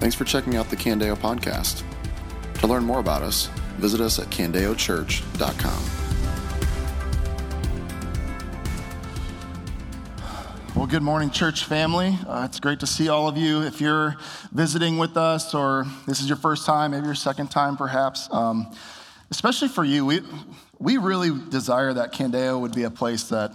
Thanks for checking out the Candeo podcast. To learn more about us, visit us at candeochurch.com. Well, good morning, church family. Uh, it's great to see all of you. If you're visiting with us, or this is your first time, maybe your second time perhaps, um, especially for you, we, we really desire that Candeo would be a place that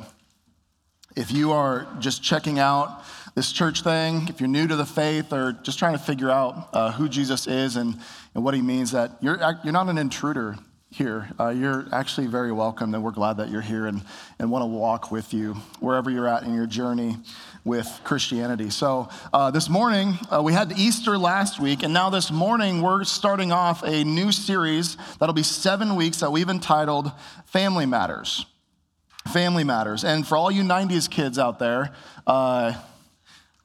if you are just checking out this church thing, if you're new to the faith or just trying to figure out uh, who Jesus is and, and what he means, that you're, you're not an intruder here. Uh, you're actually very welcome, and we're glad that you're here and, and want to walk with you wherever you're at in your journey with Christianity. So, uh, this morning, uh, we had Easter last week, and now this morning, we're starting off a new series that'll be seven weeks that we've entitled Family Matters. Family Matters. And for all you 90s kids out there, uh,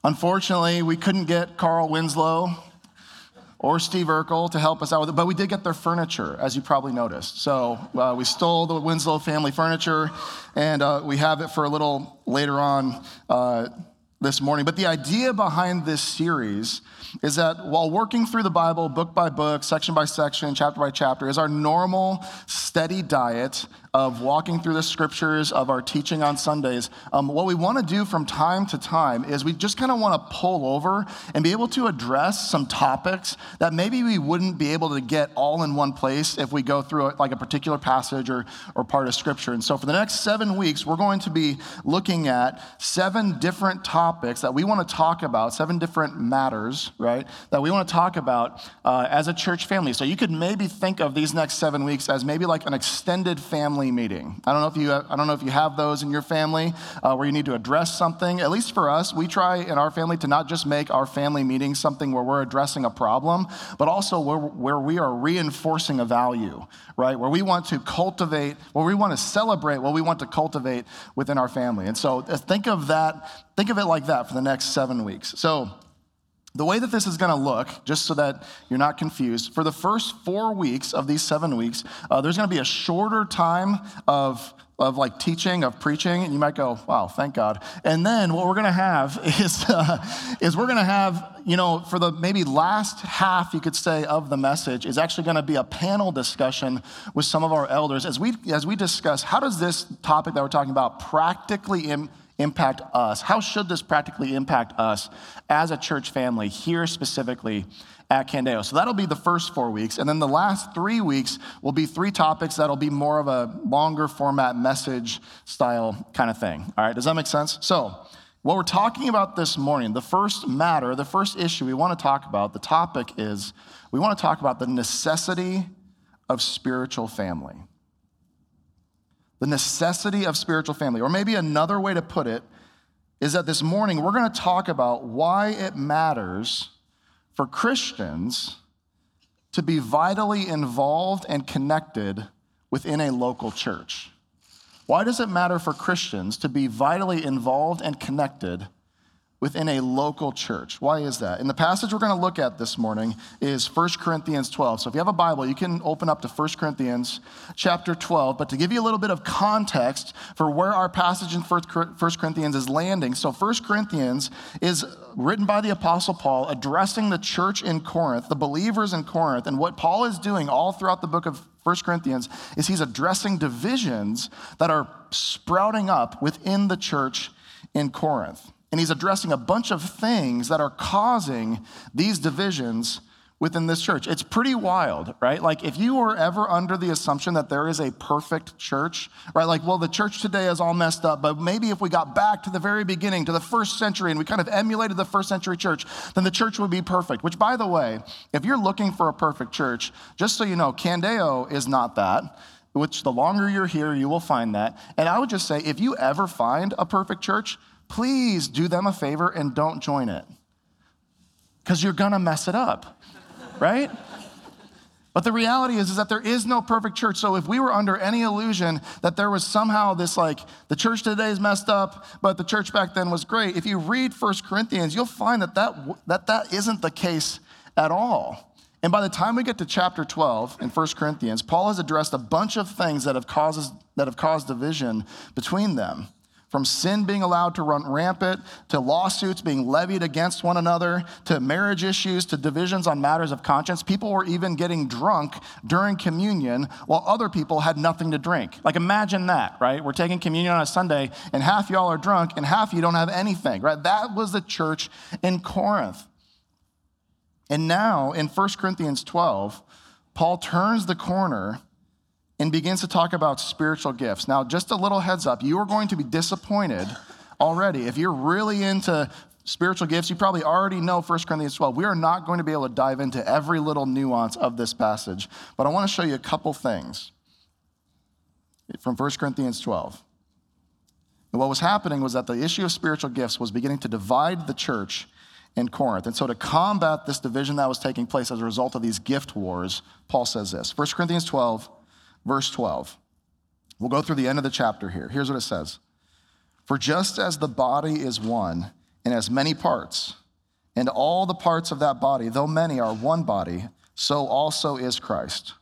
unfortunately, we couldn't get Carl Winslow or Steve Urkel to help us out with it, but we did get their furniture, as you probably noticed. So uh, we stole the Winslow family furniture, and uh, we have it for a little later on uh, this morning. But the idea behind this series is that while working through the Bible book by book, section by section, chapter by chapter, is our normal, steady diet of walking through the scriptures, of our teaching on Sundays, um, what we want to do from time to time is we just kind of want to pull over and be able to address some topics that maybe we wouldn't be able to get all in one place if we go through like a particular passage or, or part of scripture. And so for the next seven weeks, we're going to be looking at seven different topics that we want to talk about, seven different matters, right, that we want to talk about uh, as a church family. So you could maybe think of these next seven weeks as maybe like an extended family family meeting. I don't know if you, I don't know if you have those in your family uh, where you need to address something. At least for us, we try in our family to not just make our family meeting something where we're addressing a problem, but also where, where we are reinforcing a value, right? Where we want to cultivate, where we want to celebrate what we want to cultivate within our family. And so uh, think of that, think of it like that for the next seven weeks. So the way that this is going to look, just so that you're not confused, for the first four weeks of these seven weeks, uh, there's going to be a shorter time of of like teaching, of preaching, and you might go, wow, thank God. And then what we're gonna have is, uh, is we're gonna have, you know, for the maybe last half, you could say, of the message is actually gonna be a panel discussion with some of our elders as we, as we discuss how does this topic that we're talking about practically Im- impact us? How should this practically impact us as a church family here specifically at Candeo? So that'll be the first four weeks. And then the last three weeks will be three topics that'll be more of a longer format message style kind of thing. All right, does that make sense? So, what we're talking about this morning, the first matter, the first issue we want to talk about, the topic is we want to talk about the necessity of spiritual family the necessity of spiritual family. Or maybe another way to put it is that this morning we're going to talk about why it matters for Christians to be vitally involved and connected within a local church. Why does it matter for Christians to be vitally involved and connected within a local church. Why is that? And the passage we're going to look at this morning is 1 Corinthians 12. So if you have a Bible, you can open up to 1 Corinthians chapter 12. But to give you a little bit of context for where our passage in 1 Corinthians is landing, so 1 Corinthians is written by the Apostle Paul addressing the church in Corinth, the believers in Corinth. And what Paul is doing all throughout the book of 1 Corinthians is he's addressing divisions that are sprouting up within the church in Corinth. And he's addressing a bunch of things that are causing these divisions within this church. It's pretty wild, right? Like, if you were ever under the assumption that there is a perfect church, right? Like, well, the church today is all messed up, but maybe if we got back to the very beginning, to the first century, and we kind of emulated the first century church, then the church would be perfect. Which, by the way, if you're looking for a perfect church, just so you know, Candeo is not that which the longer you're here, you will find that. And I would just say, if you ever find a perfect church, please do them a favor and don't join it because you're going to mess it up, right? But the reality is, is that there is no perfect church. So if we were under any illusion that there was somehow this like the church today is messed up, but the church back then was great, if you read First Corinthians, you'll find that that, that, that isn't the case at all. And by the time we get to chapter 12 in First Corinthians, Paul has addressed a bunch of things that have, causes, that have caused division between them. From sin being allowed to run rampant, to lawsuits being levied against one another, to marriage issues, to divisions on matters of conscience. People were even getting drunk during communion while other people had nothing to drink. Like, imagine that, right? We're taking communion on a Sunday, and half y'all are drunk, and half you don't have anything, right? That was the church in Corinth. And now in 1 Corinthians 12, Paul turns the corner and begins to talk about spiritual gifts. Now, just a little heads up, you are going to be disappointed already. If you're really into spiritual gifts, you probably already know 1 Corinthians 12. We are not going to be able to dive into every little nuance of this passage, but I want to show you a couple things from 1 Corinthians 12. And what was happening was that the issue of spiritual gifts was beginning to divide the church in Corinth. And so, to combat this division that was taking place as a result of these gift wars, Paul says this 1 Corinthians 12, verse 12. We'll go through the end of the chapter here. Here's what it says For just as the body is one and has many parts, and all the parts of that body, though many, are one body, so also is Christ.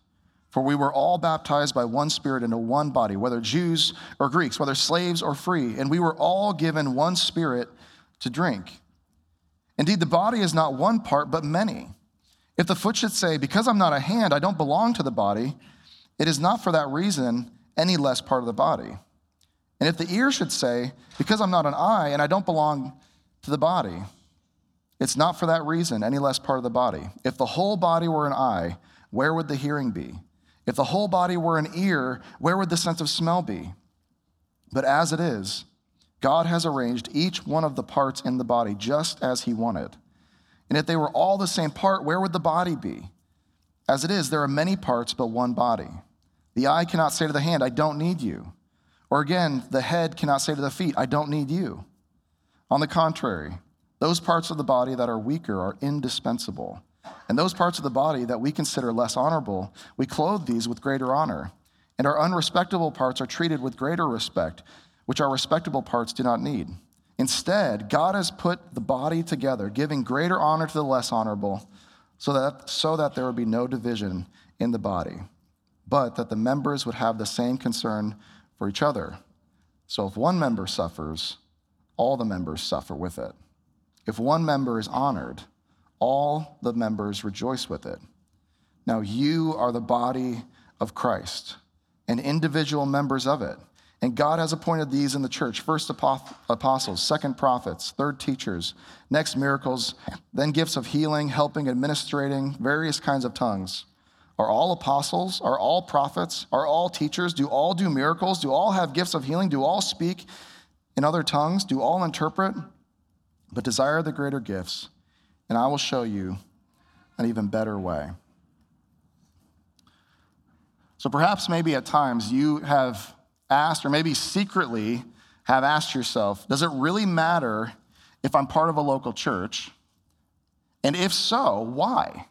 For we were all baptized by one Spirit into one body, whether Jews or Greeks, whether slaves or free, and we were all given one Spirit to drink. Indeed, the body is not one part, but many. If the foot should say, Because I'm not a hand, I don't belong to the body, it is not for that reason any less part of the body. And if the ear should say, Because I'm not an eye and I don't belong to the body, it's not for that reason any less part of the body. If the whole body were an eye, where would the hearing be? If the whole body were an ear, where would the sense of smell be? But as it is, God has arranged each one of the parts in the body just as He wanted. And if they were all the same part, where would the body be? As it is, there are many parts, but one body. The eye cannot say to the hand, I don't need you. Or again, the head cannot say to the feet, I don't need you. On the contrary, those parts of the body that are weaker are indispensable. And those parts of the body that we consider less honorable, we clothe these with greater honor. And our unrespectable parts are treated with greater respect, which our respectable parts do not need. Instead, God has put the body together, giving greater honor to the less honorable, so that, so that there would be no division in the body but that the members would have the same concern for each other. So if one member suffers, all the members suffer with it. If one member is honored, all the members rejoice with it. Now you are the body of Christ and individual members of it. And God has appointed these in the church first apostles, second prophets, third teachers, next miracles, then gifts of healing, helping, administrating, various kinds of tongues. Are all apostles? Are all prophets? Are all teachers? Do all do miracles? Do all have gifts of healing? Do all speak in other tongues? Do all interpret? But desire the greater gifts, and I will show you an even better way. So perhaps maybe at times you have asked, or maybe secretly have asked yourself, does it really matter if I'm part of a local church? And if so, why?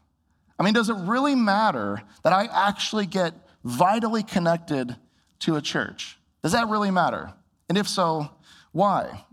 I mean, does it really matter that I actually get vitally connected to a church? Does that really matter? And if so, why?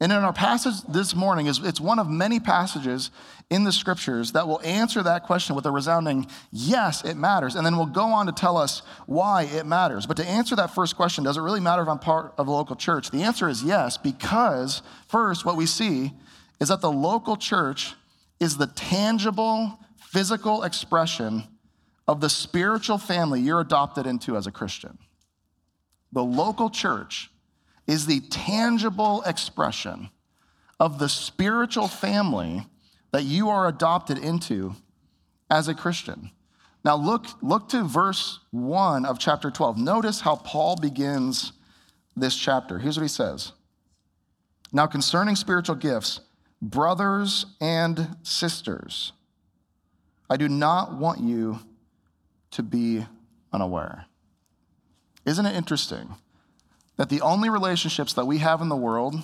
And in our passage this morning, is it's one of many passages in the scriptures that will answer that question with a resounding yes, it matters. And then we'll go on to tell us why it matters. But to answer that first question, does it really matter if I'm part of a local church? The answer is yes, because first, what we see is that the local church is the tangible physical expression of the spiritual family you're adopted into as a Christian. The local church is the tangible expression of the spiritual family that you are adopted into as a Christian. Now look, look to verse 1 of chapter 12. Notice how Paul begins this chapter. Here's what he says. Now concerning spiritual gifts, brothers and sisters, I do not want you to be unaware. Isn't it interesting that the only relationships that we have in the world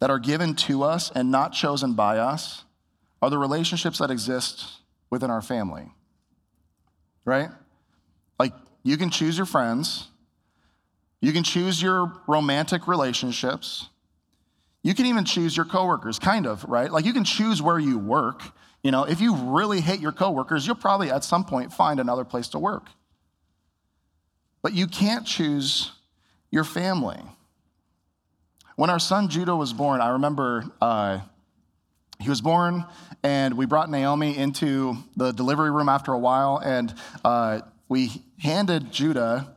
that are given to us and not chosen by us are the relationships that exist within our family? Right? Like, you can choose your friends, you can choose your romantic relationships, you can even choose your coworkers, kind of, right? Like, you can choose where you work. You know, if you really hate your coworkers, you'll probably at some point find another place to work. But you can't choose your family. when our son Judah was born, I remember uh, he was born, and we brought Naomi into the delivery room after a while, and uh, we handed Judah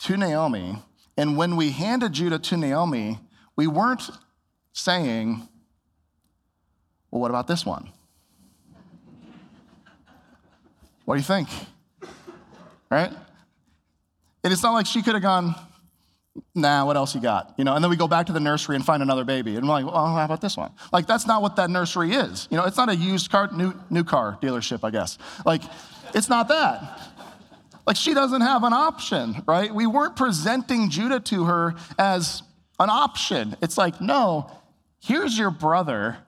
to Naomi. And when we handed Judah to Naomi, we weren't saying, Well, what about this one? What do you think? Right? And it's not like she could have gone, nah, what else you got? You know, and then we go back to the nursery and find another baby. And we're like, well, how about this one? Like, that's not what that nursery is. You know, it's not a used car, new, new car dealership, I guess. Like, it's not that. Like, she doesn't have an option, right? We weren't presenting Judah to her as an option. It's like, no, here's your brother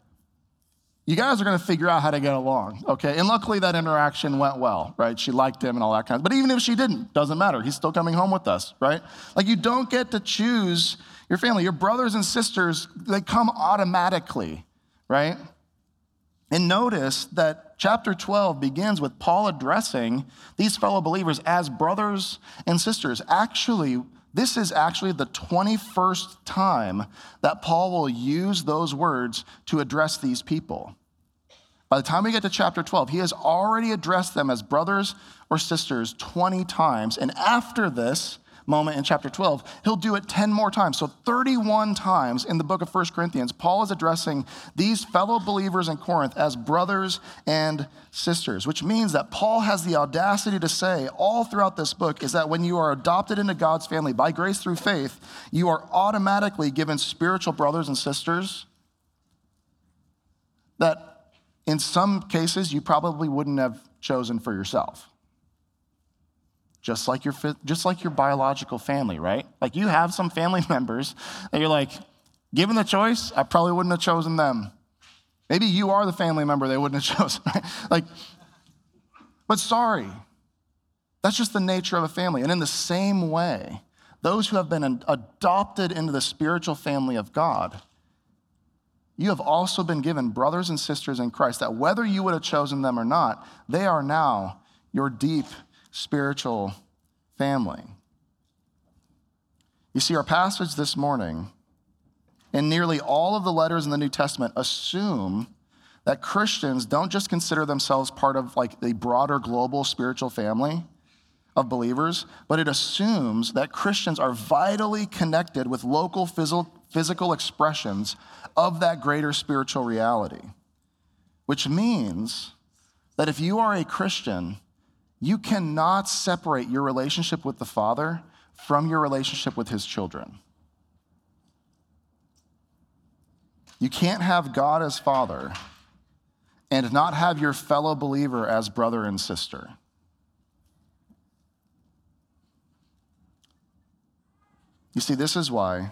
you guys are going to figure out how to get along, okay? And luckily that interaction went well, right? She liked him and all that kind of, but even if she didn't, doesn't matter. He's still coming home with us, right? Like you don't get to choose your family. Your brothers and sisters, they come automatically, right? And notice that chapter 12 begins with Paul addressing these fellow believers as brothers and sisters. Actually, this is actually the 21st time that Paul will use those words to address these people. By the time we get to chapter 12, he has already addressed them as brothers or sisters 20 times. And after this moment in chapter 12, he'll do it 10 more times. So 31 times in the book of 1 Corinthians, Paul is addressing these fellow believers in Corinth as brothers and sisters, which means that Paul has the audacity to say all throughout this book is that when you are adopted into God's family by grace through faith, you are automatically given spiritual brothers and sisters that in some cases you probably wouldn't have chosen for yourself. Just like your, just like your biological family, right? Like you have some family members that you're like, given the choice, I probably wouldn't have chosen them. Maybe you are the family member they wouldn't have chosen. Right? Like, but sorry, that's just the nature of a family. And in the same way, those who have been adopted into the spiritual family of God you have also been given brothers and sisters in Christ that whether you would have chosen them or not, they are now your deep spiritual family. You see, our passage this morning and nearly all of the letters in the New Testament assume that Christians don't just consider themselves part of like the broader global spiritual family of believers, but it assumes that Christians are vitally connected with local physical expressions of that greater spiritual reality, which means that if you are a Christian, you cannot separate your relationship with the Father from your relationship with His children. You can't have God as Father and not have your fellow believer as brother and sister. You see, this is why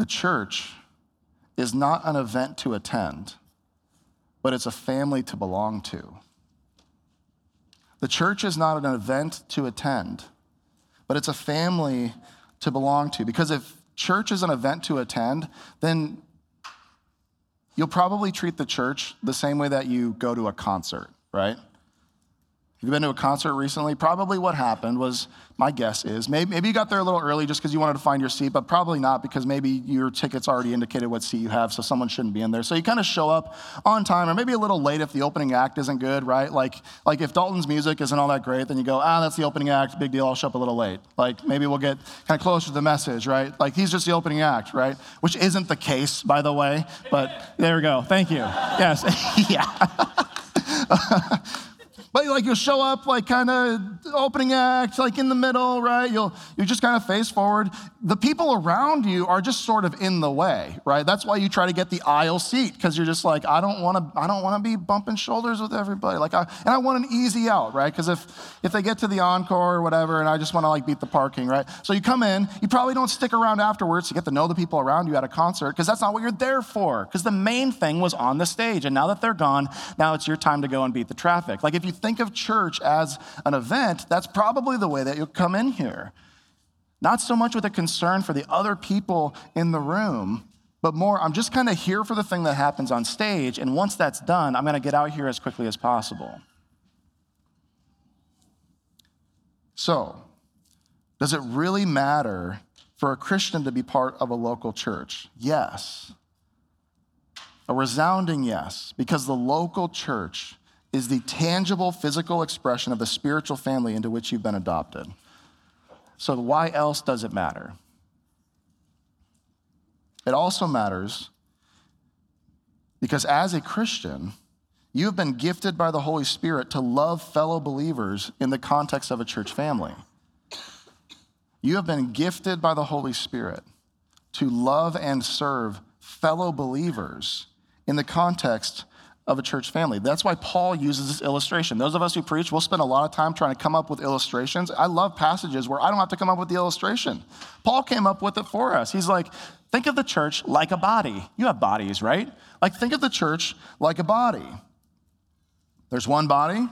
the church is not an event to attend, but it's a family to belong to. The church is not an event to attend, but it's a family to belong to. Because if church is an event to attend, then you'll probably treat the church the same way that you go to a concert, right? You've been to a concert recently? Probably what happened was, my guess is, maybe, maybe you got there a little early just because you wanted to find your seat, but probably not because maybe your ticket's already indicated what seat you have, so someone shouldn't be in there. So you kind of show up on time, or maybe a little late if the opening act isn't good, right? Like, like if Dalton's music isn't all that great, then you go, ah, that's the opening act, big deal, I'll show up a little late. Like maybe we'll get kind of closer to the message, right? Like he's just the opening act, right? Which isn't the case, by the way, but there we go. Thank you. Yes. yeah. But like you'll show up like kind of opening act, like in the middle, right? You'll you just kind of face forward. The people around you are just sort of in the way, right? That's why you try to get the aisle seat because you're just like, I don't want to, I don't want to be bumping shoulders with everybody. Like, I, and I want an easy out, right? Because if if they get to the encore or whatever, and I just want to like beat the parking, right? So you come in, you probably don't stick around afterwards to get to know the people around you at a concert because that's not what you're there for. Because the main thing was on the stage, and now that they're gone, now it's your time to go and beat the traffic. Like if you think of church as an event, that's probably the way that you'll come in here. Not so much with a concern for the other people in the room, but more, I'm just kind of here for the thing that happens on stage. And once that's done, I'm going to get out here as quickly as possible. So, does it really matter for a Christian to be part of a local church? Yes. A resounding yes, because the local church is the tangible physical expression of the spiritual family into which you've been adopted. So, why else does it matter? It also matters because as a Christian, you have been gifted by the Holy Spirit to love fellow believers in the context of a church family. You have been gifted by the Holy Spirit to love and serve fellow believers in the context of a church family. That's why Paul uses this illustration. Those of us who preach, we'll spend a lot of time trying to come up with illustrations. I love passages where I don't have to come up with the illustration. Paul came up with it for us. He's like, think of the church like a body. You have bodies, right? Like, think of the church like a body. There's one body,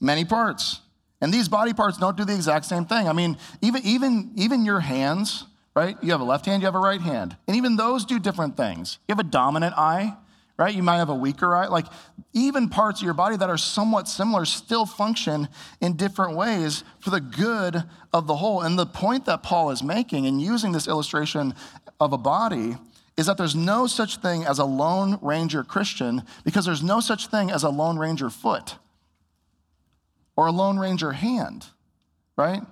many parts. And these body parts don't do the exact same thing. I mean, even, even, even your hands, right? You have a left hand, you have a right hand. And even those do different things. You have a dominant eye, right? You might have a weaker eye. Like, even parts of your body that are somewhat similar still function in different ways for the good of the whole. And the point that Paul is making in using this illustration of a body is that there's no such thing as a Lone Ranger Christian because there's no such thing as a Lone Ranger foot or a Lone Ranger hand, right?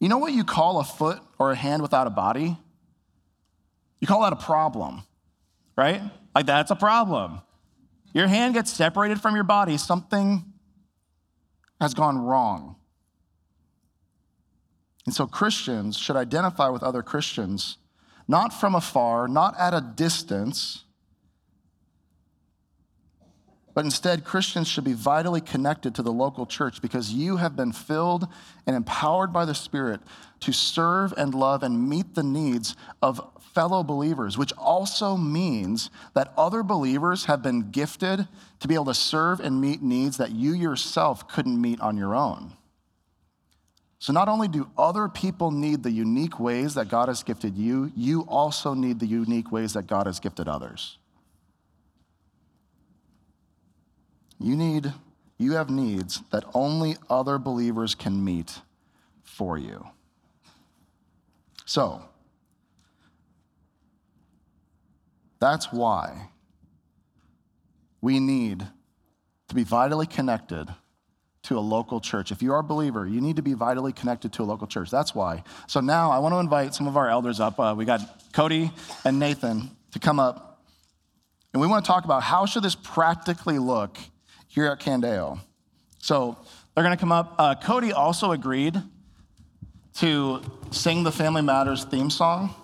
You know what you call a foot or a hand without a body? You call that a problem, right? Like that's a problem. Your hand gets separated from your body, something has gone wrong. And so Christians should identify with other Christians, not from afar, not at a distance but instead, Christians should be vitally connected to the local church because you have been filled and empowered by the Spirit to serve and love and meet the needs of fellow believers, which also means that other believers have been gifted to be able to serve and meet needs that you yourself couldn't meet on your own. So, not only do other people need the unique ways that God has gifted you, you also need the unique ways that God has gifted others. You need, you have needs that only other believers can meet for you. So, that's why we need to be vitally connected to a local church. If you are a believer, you need to be vitally connected to a local church. That's why. So now I want to invite some of our elders up. Uh, we got Cody and Nathan to come up. And we want to talk about how should this practically look here at Candeo. So they're going to come up. Uh, Cody also agreed to sing the Family Matters theme song.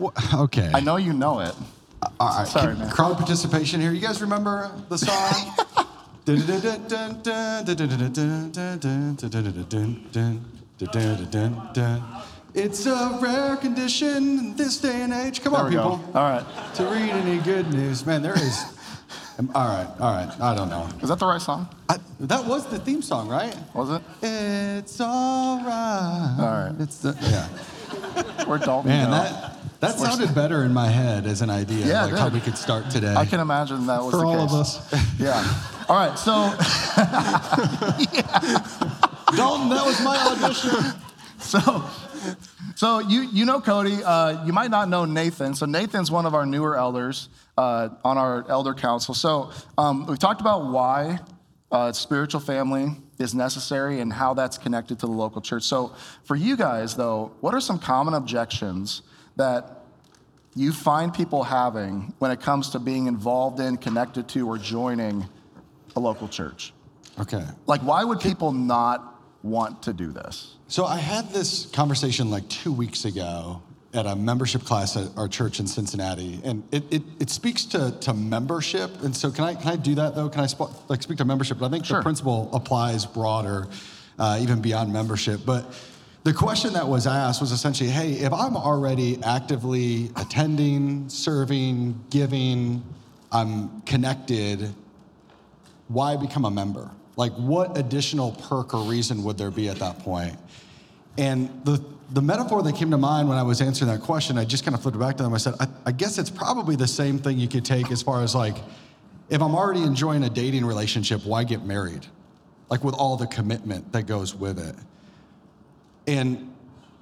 Wh- okay. I know you know it. Uh, all right. Sorry, man. Crowd participation here. You guys remember the song? It's a rare condition in this day and age. Come there on, people. Go. All right. To read any good news. Man, there is all right, all right. I don't know. Is that the right song? I, that was the theme song, right? Was it? It's all right. All right. It's the, yeah. We're Dalton. Man, that, that sounded better in my head as an idea, yeah, like how we could start today. I can imagine that was For all case. of us. Yeah. All right, so. yeah. Dalton, that was my audition. So, so you, you know Cody. Uh, you might not know Nathan. So Nathan's one of our newer elders uh, on our elder council. So um, we talked about why uh, spiritual family is necessary and how that's connected to the local church. So for you guys, though, what are some common objections that you find people having when it comes to being involved in, connected to, or joining a local church? Okay. Like, why would people not want to do this? So I had this conversation like two weeks ago at a membership class at our church in Cincinnati, and it, it, it speaks to, to membership. And so, can I can I do that though? Can I sp- like speak to membership? But I think sure. the principle applies broader, uh, even beyond membership. But the question that was asked was essentially, hey, if I'm already actively attending, serving, giving, I'm connected, why become a member? Like, what additional perk or reason would there be at that point? And the the metaphor that came to mind when I was answering that question, I just kind of flipped it back to them. I said, I, I guess it's probably the same thing you could take as far as like, if I'm already enjoying a dating relationship, why get married? Like with all the commitment that goes with it. And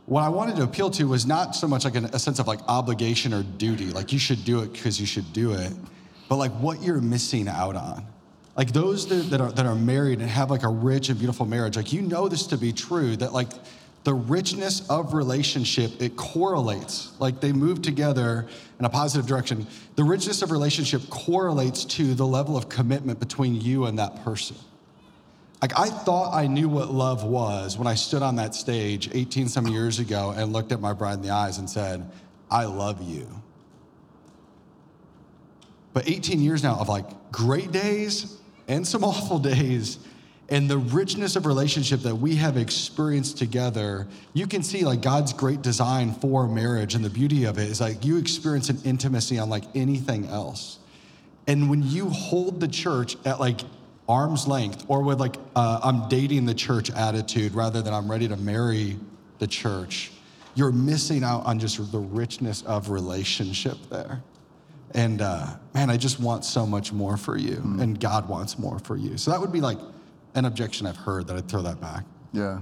what I wanted to appeal to was not so much like an, a sense of like obligation or duty, like you should do it because you should do it, but like what you're missing out on. Like those that, that, are, that are married and have like a rich and beautiful marriage, like you know this to be true, that like the richness of relationship, it correlates. Like they move together in a positive direction. The richness of relationship correlates to the level of commitment between you and that person. Like I thought I knew what love was when I stood on that stage 18 some years ago and looked at my bride in the eyes and said, I love you. But 18 years now of like great days and some awful days and the richness of relationship that we have experienced together, you can see like God's great design for marriage and the beauty of it is like you experience an intimacy unlike anything else. And when you hold the church at like arm's length or with like uh, i'm dating the church attitude rather than i'm ready to marry the church you're missing out on just the richness of relationship there. And uh, man i just want so much more for you mm. and god wants more for you. So that would be like an objection i've heard that i'd throw that back. Yeah.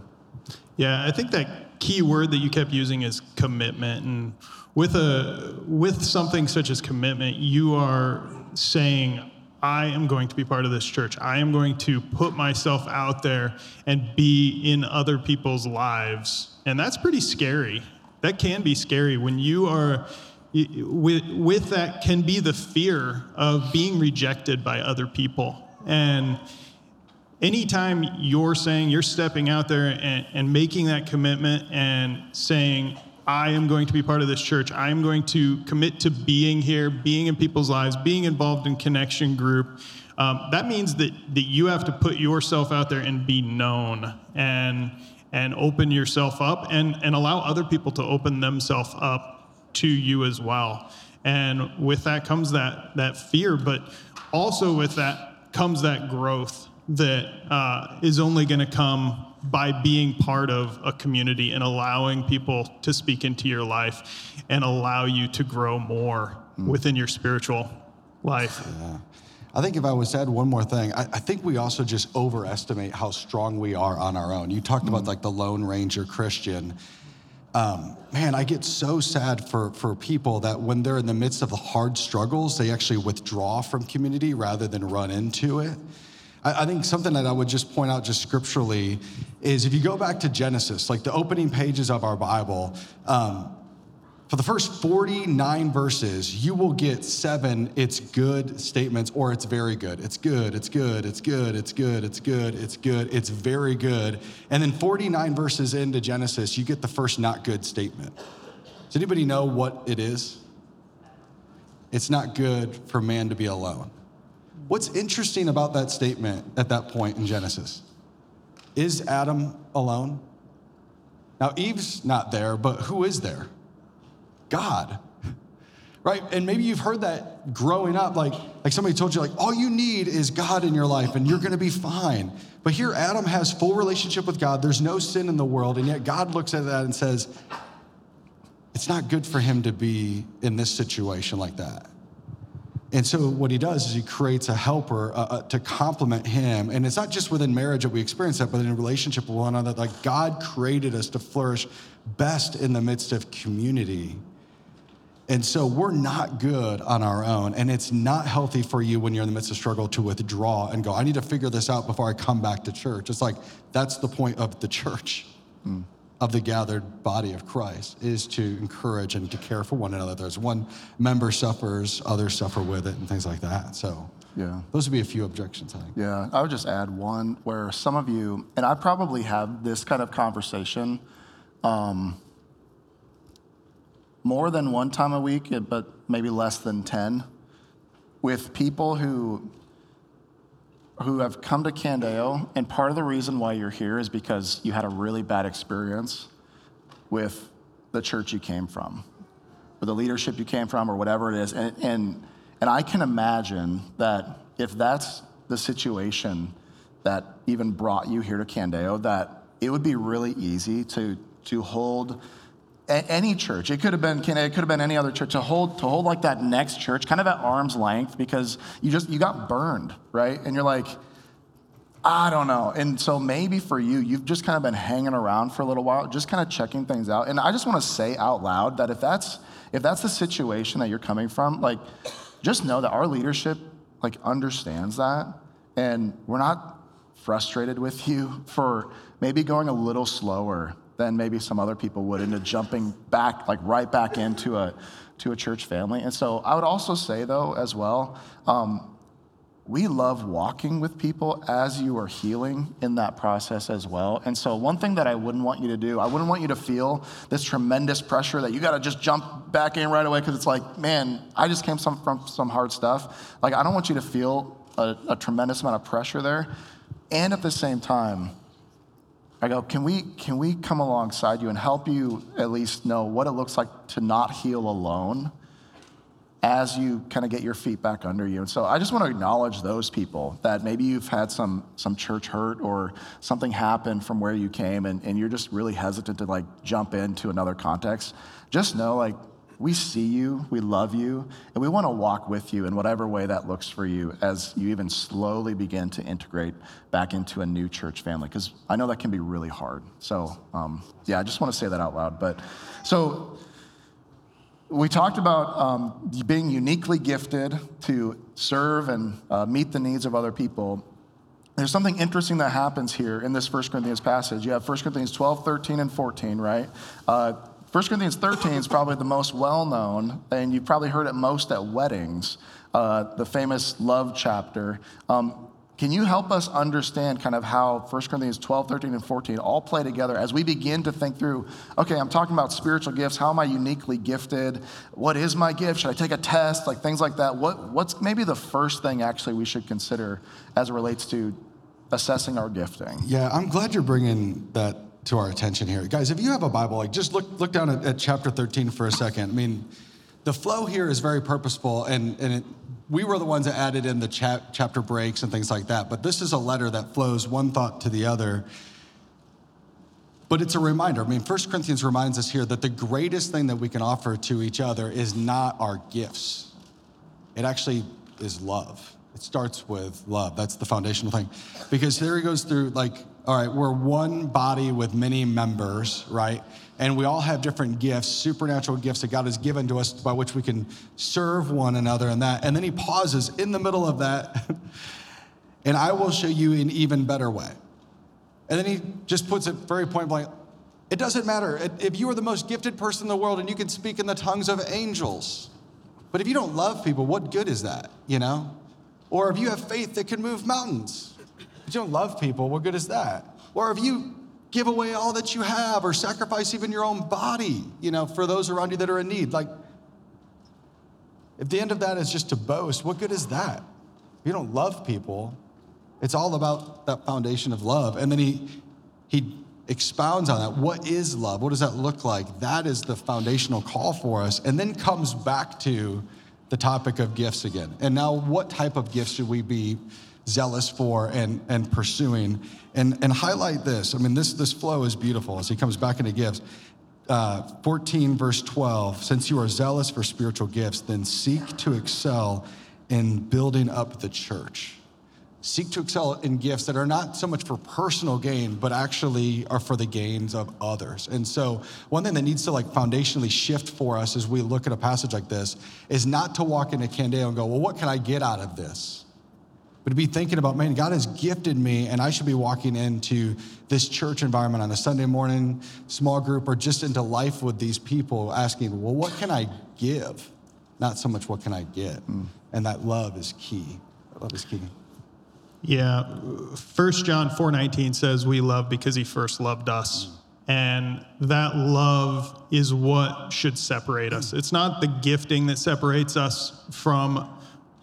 Yeah i think that key word that you kept using is commitment. And with a with something such as commitment you are saying I am going to be part of this church. I am going to put myself out there and be in other people's lives. And that's pretty scary. That can be scary when you are, with, with that, can be the fear of being rejected by other people. And anytime you're saying, you're stepping out there and, and making that commitment and saying, I am going to be part of this church. I am going to commit to being here, being in people's lives, being involved in connection group. Um, that means that, that you have to put yourself out there and be known and, and open yourself up and, and allow other people to open themselves up to you as well. And with that comes that, that fear, but also with that comes that growth that uh, is only going to come by being part of a community and allowing people to speak into your life and allow you to grow more mm. within your spiritual life. Yeah. I think if I was to add one more thing, I, I, think we also just overestimate how strong we are on our own. You talked mm. about like the Lone Ranger Christian. Um, man, I get so sad for, for people that when they're in the midst of the hard struggles, they actually withdraw from community rather than run into it. I, I think something that I would just point out just scripturally is if you go back to Genesis, like the opening pages of our Bible, um, for the first 49 verses, you will get seven it's good statements or it's very good. It's good, it's good, it's good, it's good, it's good, it's good, it's very good. And then 49 verses into Genesis, you get the first not good statement. Does anybody know what it is? It's not good for man to be alone. What's interesting about that statement at that point in Genesis? Is Adam alone? Now, Eve's not there, but who is there? God. Right? And maybe you've heard that growing up, like, like somebody told you, like, all you need is God in your life and you're gonna be fine. But here, Adam has full relationship with God. There's no sin in the world. And yet, God looks at that and says, it's not good for him to be in this situation like that. And so, what he does is he creates a helper uh, uh, to complement him. And it's not just within marriage that we experience that, but in a relationship with one another. Like, God created us to flourish best in the midst of community. And so, we're not good on our own. And it's not healthy for you when you're in the midst of struggle to withdraw and go, I need to figure this out before I come back to church. It's like, that's the point of the church. Mm of the gathered body of Christ is to encourage and to care for one another. There's one member suffers, others suffer with it, and things like that. So, yeah, those would be a few objections. I think. Yeah, I would just add one where some of you, and I probably have this kind of conversation um, more than one time a week, but maybe less than ten, with people who who have come to Candeo, and part of the reason why you're here is because you had a really bad experience with the church you came from, or the leadership you came from, or whatever it is. And, and, and I can imagine that if that's the situation that even brought you here to Candeo, that it would be really easy to, to hold any church. It could have been it could have been any other church to hold to hold like that next church kind of at arm's length because you just you got burned, right? And you're like I don't know. And so maybe for you, you've just kind of been hanging around for a little while, just kind of checking things out. And I just want to say out loud that if that's if that's the situation that you're coming from, like just know that our leadership like understands that and we're not frustrated with you for maybe going a little slower than maybe some other people would into jumping back like right back into a to a church family. And so I would also say though as well, um, we love walking with people as you are healing in that process as well. And so, one thing that I wouldn't want you to do, I wouldn't want you to feel this tremendous pressure that you got to just jump back in right away because it's like, man, I just came some, from some hard stuff. Like, I don't want you to feel a, a tremendous amount of pressure there. And at the same time, I go, can we, can we come alongside you and help you at least know what it looks like to not heal alone? as you kind of get your feet back under you. And so I just want to acknowledge those people that maybe you've had some, some church hurt or something happen from where you came and, and you're just really hesitant to like jump into another context. Just know like we see you, we love you, and we want to walk with you in whatever way that looks for you as you even slowly begin to integrate back into a new church family. Because I know that can be really hard. So, um, yeah, I just want to say that out loud. But so, we talked about um, being uniquely gifted to serve and uh, meet the needs of other people. There's something interesting that happens here in this 1 Corinthians passage. You have 1 Corinthians 12, 13, and 14, right? Uh, 1 Corinthians 13 is probably the most well known, and you've probably heard it most at weddings, uh, the famous love chapter. Um, can you help us understand kind of how 1 Corinthians 12, 13, and 14 all play together as we begin to think through, okay, I'm talking about spiritual gifts. How am I uniquely gifted? What is my gift? Should I take a test? Like things like that. What, what's maybe the first thing actually we should consider as it relates to assessing our gifting? Yeah, I'm glad you're bringing that to our attention here. Guys, if you have a Bible, like just look, look down at, at chapter 13 for a second. I mean, the flow here is very purposeful and, and it, we were the ones that added in the chap- chapter breaks and things like that. But this is a letter that flows one thought to the other. But it's a reminder. I mean, 1 Corinthians reminds us here that the greatest thing that we can offer to each other is not our gifts, it actually is love. It starts with love. That's the foundational thing. Because here he goes through, like, all right, we're one body with many members, right? And we all have different gifts, supernatural gifts that God has given to us by which we can serve one another and that. And then he pauses in the middle of that, and I will show you an even better way. And then he just puts it very point blank it doesn't matter if you are the most gifted person in the world and you can speak in the tongues of angels. But if you don't love people, what good is that, you know? Or if you have faith that can move mountains, but you don't love people, what good is that? Or if you give away all that you have or sacrifice even your own body, you know, for those around you that are in need. Like, if the end of that is just to boast, what good is that? If you don't love people, it's all about that foundation of love. And then he he expounds on that. What is love? What does that look like? That is the foundational call for us. And then comes back to the topic of gifts again. And now, what type of gifts should we be zealous for and, and pursuing? And, and highlight this. I mean, this, this flow is beautiful as he comes back into gifts. Uh, 14, verse 12 Since you are zealous for spiritual gifts, then seek to excel in building up the church. Seek to excel in gifts that are not so much for personal gain, but actually are for the gains of others. And so, one thing that needs to like foundationally shift for us as we look at a passage like this is not to walk into Candeo and go, well, what can I get out of this? But to be thinking about, man, God has gifted me, and I should be walking into this church environment on a Sunday morning, small group, or just into life with these people, asking, well, what can I give? Not so much what can I get. Mm. And that love is key. Love is key. Yeah. First John 4:19 says we love because he first loved us. And that love is what should separate us. It's not the gifting that separates us from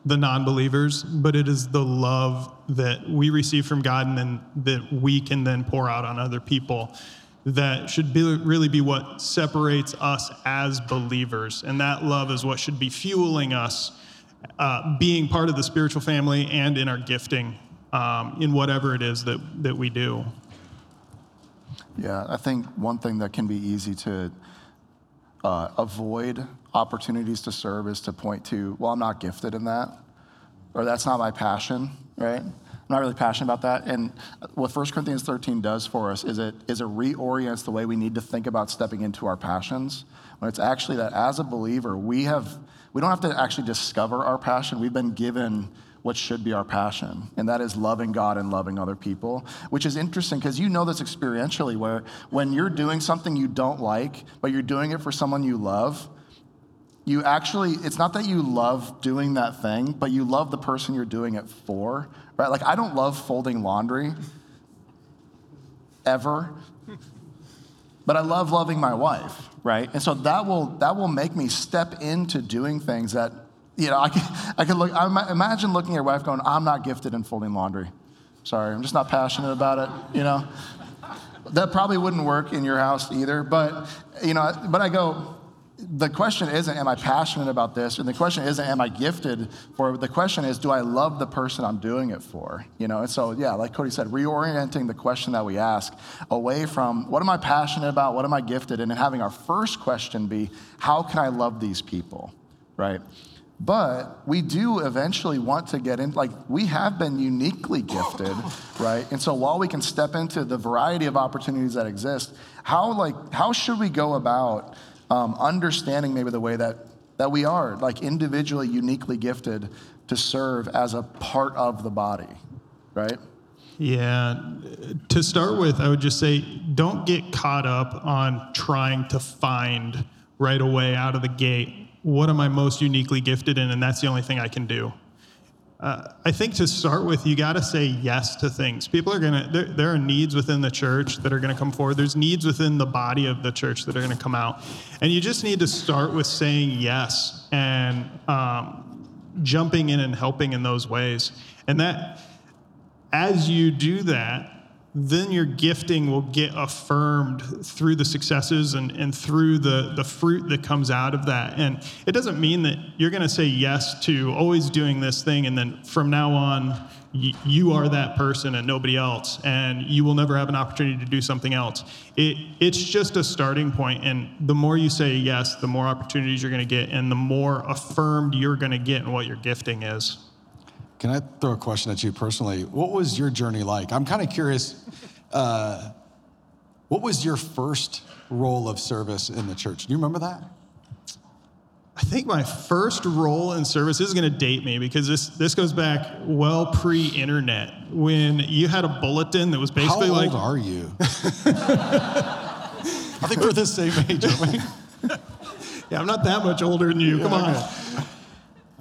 the non believers, but it is the love that we receive from God and then that we can then pour out on other people that should be, really be what separates us as believers. And that love is what should be fueling us uh, being part of the spiritual family and in our gifting um, in whatever it is that, that we do. Yeah, I think one thing that can be easy to uh, avoid opportunities to serve is to point to, well, I'm not gifted in that, or that's not my passion, right? I'm not really passionate about that. And what 1 Corinthians 13 does for us is it, is it reorients the way we need to think about stepping into our passions. When it's actually that as a believer, we have we don't have to actually discover our passion. We've been given what should be our passion, and that is loving God and loving other people, which is interesting because you know this experientially where when you're doing something you don't like, but you're doing it for someone you love, you actually, it's not that you love doing that thing, but you love the person you're doing it for, right? Like, I don't love folding laundry ever, but I love loving my wife, right? And so that will, that will make me step into doing things that you know, I can, I can look, I imagine looking at your wife going, I'm not gifted in folding laundry. Sorry, I'm just not passionate about it, you know? That probably wouldn't work in your house either, but, you know, but I go, the question isn't, am I passionate about this? And the question isn't, am I gifted for it? The question is, do I love the person I'm doing it for? You know, and so, yeah, like Cody said, reorienting the question that we ask away from what am I passionate about? What am I gifted? And then having our first question be, how can I love these people? Right? But we do eventually want to get in, like, we have been uniquely gifted, right? And so while we can step into the variety of opportunities that exist, how, like, how should we go about um, understanding maybe the way that, that we are, like, individually, uniquely gifted to serve as a part of the body, right? Yeah. To start with, I would just say don't get caught up on trying to find right away out of the gate what am I most uniquely gifted in, and that's the only thing I can do. Uh, I think to start with, you got to say yes to things. People are going to, there, there, are needs within the church that are going to come forward. There's needs within the body of the church that are going to come out. And you just need to start with saying yes and um, jumping in and helping in those ways. And that, as you do that, then your gifting will get affirmed through the successes and, and through the, the fruit that comes out of that. And it doesn't mean that you're going to say yes to always doing this thing, and then from now on, y- you are that person and nobody else, and you will never have an opportunity to do something else. It, it's just a starting point, and the more you say yes, the more opportunities you're going to get, and the more affirmed you're going to get in what your gifting is. Can I throw a question at you personally? What was your journey like? I'm kind of curious. Uh, what was your first role of service in the church? Do you remember that? I think my first role in service is going to date me because this this goes back well pre-internet when you had a bulletin that was basically How like. How old are you? I think we're the same age, aren't we? yeah, I'm not that much older than you. Come yeah, on. Okay.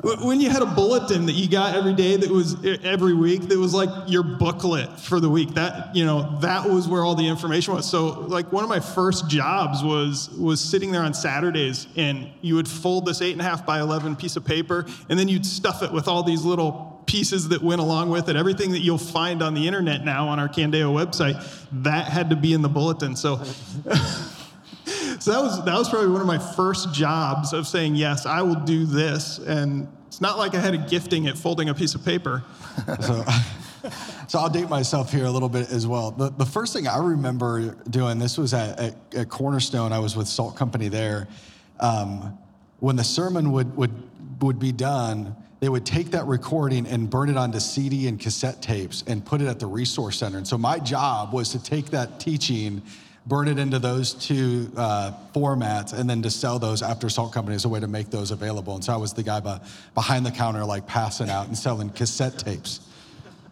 When you had a bulletin that you got every day that was every week that was like your booklet for the week that you know that was where all the information was. So like one of my first jobs was was sitting there on saturdays and you would fold this eight and a half by 11 piece of paper and then you'd stuff it with all these little pieces that went along with it. Everything that you'll find on the internet now on our candeo website that had to be in the bulletin. So so that was that was probably one of my first jobs of saying yes, I will do this, and it's not like I had a gifting at folding a piece of paper. so, so I'll date myself here a little bit as well. The, the first thing I remember doing this was at, at, at Cornerstone. I was with Salt Company there. Um, when the sermon would would would be done, they would take that recording and burn it onto CD and cassette tapes and put it at the resource center. And so my job was to take that teaching burn it into those two uh, formats, and then to sell those after Salt Company as a way to make those available. And so I was the guy behind the counter, like passing out and selling cassette tapes.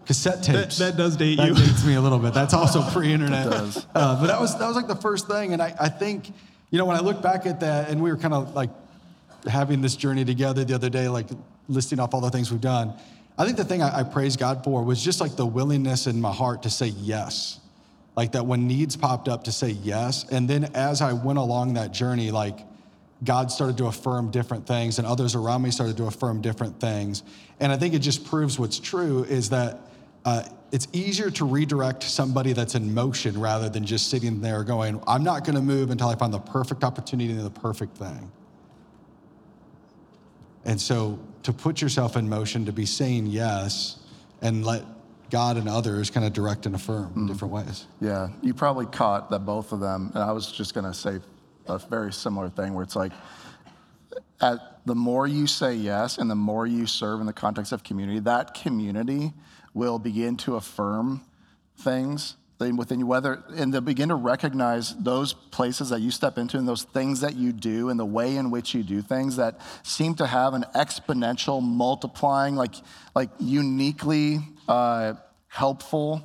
Cassette tapes. That, that does date that you. That dates me a little bit. That's also pre-internet. Uh, but that was that was like the first thing, and I, I think, you know, when I look back at that, and we were kind of like having this journey together the other day, like listing off all the things we've done. I think the thing I, I praise God for was just like the willingness in my heart to say yes like that when needs popped up to say yes. And then as I went along that journey, like God started to affirm different things and others around me started to affirm different things. And I think it just proves what's true is that uh, it's easier to redirect somebody that's in motion rather than just sitting there going, I'm not going to move until I find the perfect opportunity and the perfect thing. And so to put yourself in motion, to be saying yes and let God and others kind of direct and affirm mm. in different ways. Yeah, you probably caught that both of them, and I was just going to say a very similar thing where it's like, at the more you say yes and the more you serve in the context of community, that community will begin to affirm things within you, whether, and they'll begin to recognize those places that you step into and those things that you do and the way in which you do things that seem to have an exponential multiplying, like, like uniquely uh, helpful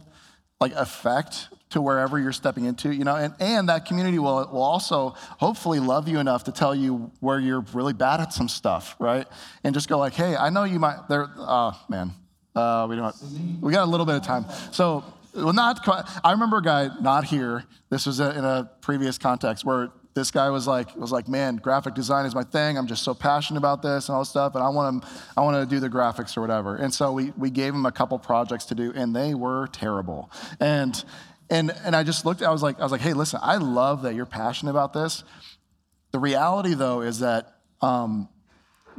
like effect to wherever you're stepping into, you know, and, and that community will, will also hopefully love you enough to tell you where you're really bad at some stuff, right? And just go like, hey, I know you might, there, oh man, uh, we don't, we got a little bit of time. So well, not quite. I remember a guy not here. This was in a previous context where this guy was like, was like, man, graphic design is my thing. I'm just so passionate about this and all this stuff, and I want to, I want to do the graphics or whatever. And so we we gave him a couple projects to do, and they were terrible. And and and I just looked. I was like, I was like, hey, listen, I love that you're passionate about this. The reality, though, is that um,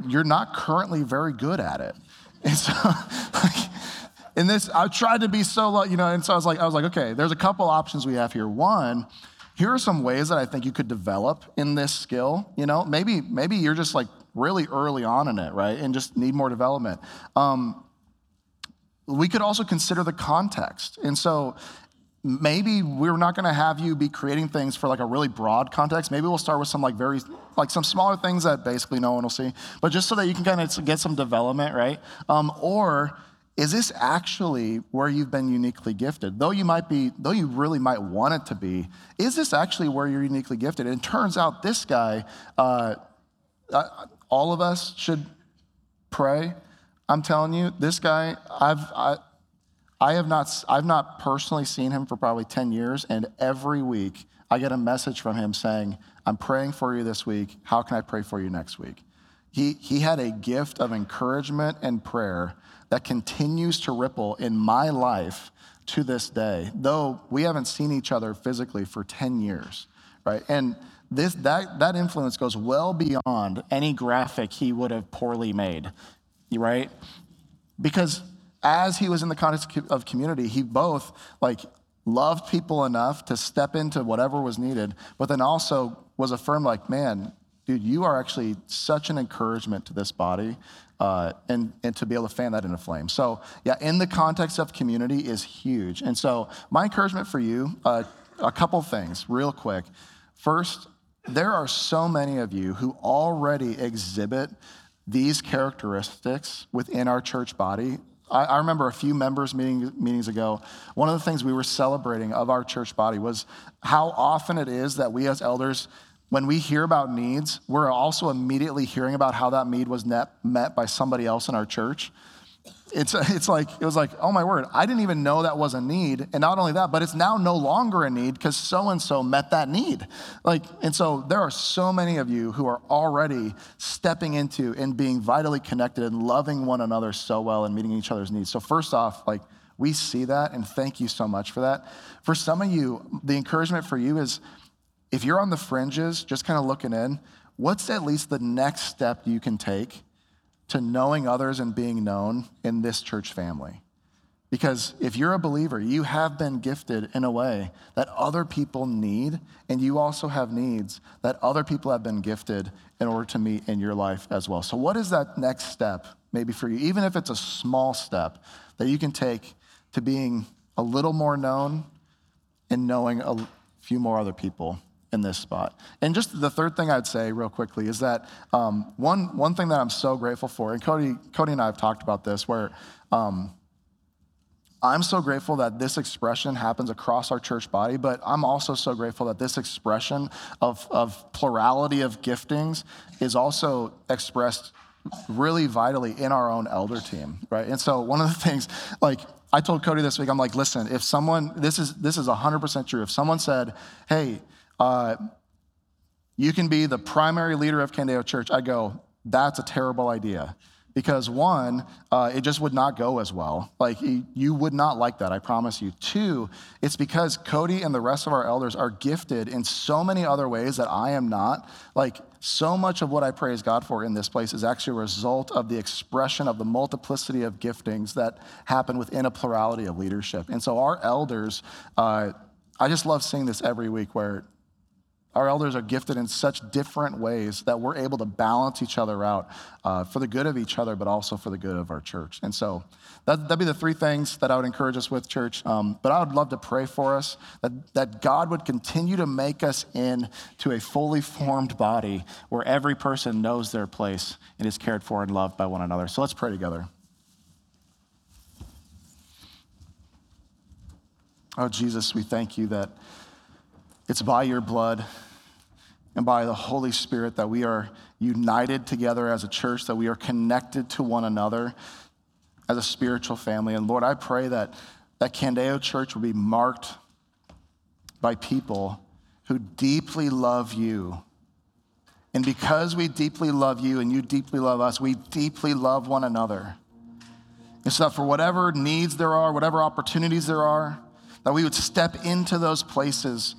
you're not currently very good at it. And so, like, in this, I tried to be so, you know, and so I was like, I was like, okay, there's a couple options we have here. One, here are some ways that I think you could develop in this skill. You know, maybe maybe you're just like really early on in it, right, and just need more development. Um, we could also consider the context, and so maybe we're not going to have you be creating things for like a really broad context maybe we'll start with some like very like some smaller things that basically no one will see but just so that you can kind of get some development right um, or is this actually where you've been uniquely gifted? Though you might be, though you really might want it to be, is this actually where you're uniquely gifted? And it turns out this guy, uh, uh, all of us should pray. I'm telling you, this guy, I've, I, I have not, I've not personally seen him for probably 10 years, and every week I get a message from him saying, I'm praying for you this week. How can I pray for you next week? He, he had a gift of encouragement and prayer that continues to ripple in my life to this day, though we haven't seen each other physically for 10 years, right? And this, that, that influence goes well beyond any graphic he would have poorly made, right? Because as he was in the context of community, he both like loved people enough to step into whatever was needed, but then also was affirmed like, man, dude, you are actually such an encouragement to this body uh, and, and to be able to fan that into flame. So, yeah, in the context of community is huge. And so, my encouragement for you uh, a couple things, real quick. First, there are so many of you who already exhibit these characteristics within our church body. I, remember a few members meeting, meetings ago, one of the things we were celebrating of our church body was how often it is that we as elders when we hear about needs, we're also immediately hearing about how that need was net, met by somebody else in our church. It's, it's like, it was like, oh my word, I didn't even know that was a need. And not only that, but it's now no longer a need because so and so met that need. Like, and so there are so many of you who are already stepping into and being vitally connected and loving one another so well and meeting each other's needs. So, first off, like, we see that and thank you so much for that. For some of you, the encouragement for you is if you're on the fringes, just kind of looking in, what's at least the next step you can take to knowing others and being known in this church family? Because if you're a believer, you have been gifted in a way that other people need, and you also have needs that other people have been gifted in order to meet in your life as well. So, what is that next step, maybe for you, even if it's a small step, that you can take to being a little more known and knowing a few more other people in this spot. And just the third thing I'd say, real quickly, is that um, one, one thing that I'm so grateful for, and Cody, Cody and I have talked about this, where um, I'm so grateful that this expression happens across our church body, but I'm also so grateful that this expression of, of plurality of giftings is also expressed really vitally in our own elder team, right? And so one of the things, like I told Cody this week, I'm like, listen, if someone, this is this is 100% true. If someone said, hey, uh, you can be the primary leader of Candeo Church. I go, that's a terrible idea. Because one, uh, it just would not go as well. Like, you would not like that, I promise you. Two, it's because Cody and the rest of our elders are gifted in so many other ways that I am not. Like, so much of what I praise God for in this place is actually a result of the expression of the multiplicity of giftings that happen within a plurality of leadership. And so, our elders, uh, I just love seeing this every week where Our elders are gifted in such different ways that we're able to balance each other out uh, for the good of each other, but also for the good of our church. And so that, that'd be the three things that I would encourage us with, church. Um, but I would love to pray for us that, that God would continue to make us into a fully formed body where every person knows their place and is cared for and loved by one another. So let's pray together. Oh, Jesus, we thank you that it's by your blood and by the Holy Spirit that we are united together as a church, that we are connected to one another as a spiritual family. And Lord, I pray that that Candeo Church will be marked by people who deeply love you. And because we deeply love you and you deeply love us, we deeply love one another. And so, for whatever needs there are, whatever opportunities there are, that we would step into those places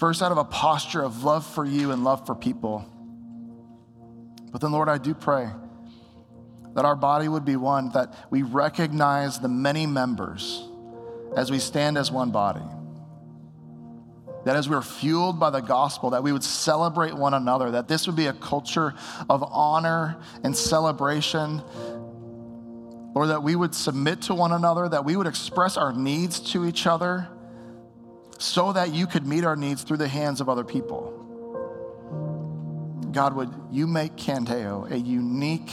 First, out of a posture of love for you and love for people. But then, Lord, I do pray that our body would be one, that we recognize the many members as we stand as one body. That as we're fueled by the gospel, that we would celebrate one another, that this would be a culture of honor and celebration. Or that we would submit to one another, that we would express our needs to each other so that you could meet our needs through the hands of other people. God, would you make Candeo a unique,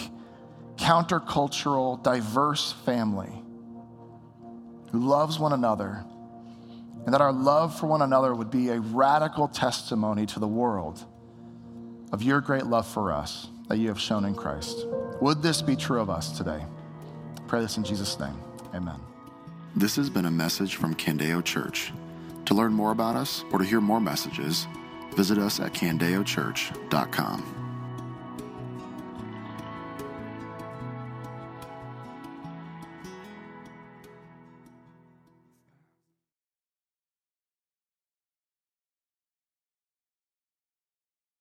countercultural, diverse family who loves one another, and that our love for one another would be a radical testimony to the world of your great love for us that you have shown in Christ. Would this be true of us today? Pray this in Jesus' name. Amen. This has been a message from Candeo Church. To learn more about us or to hear more messages, visit us at candeochurch.com.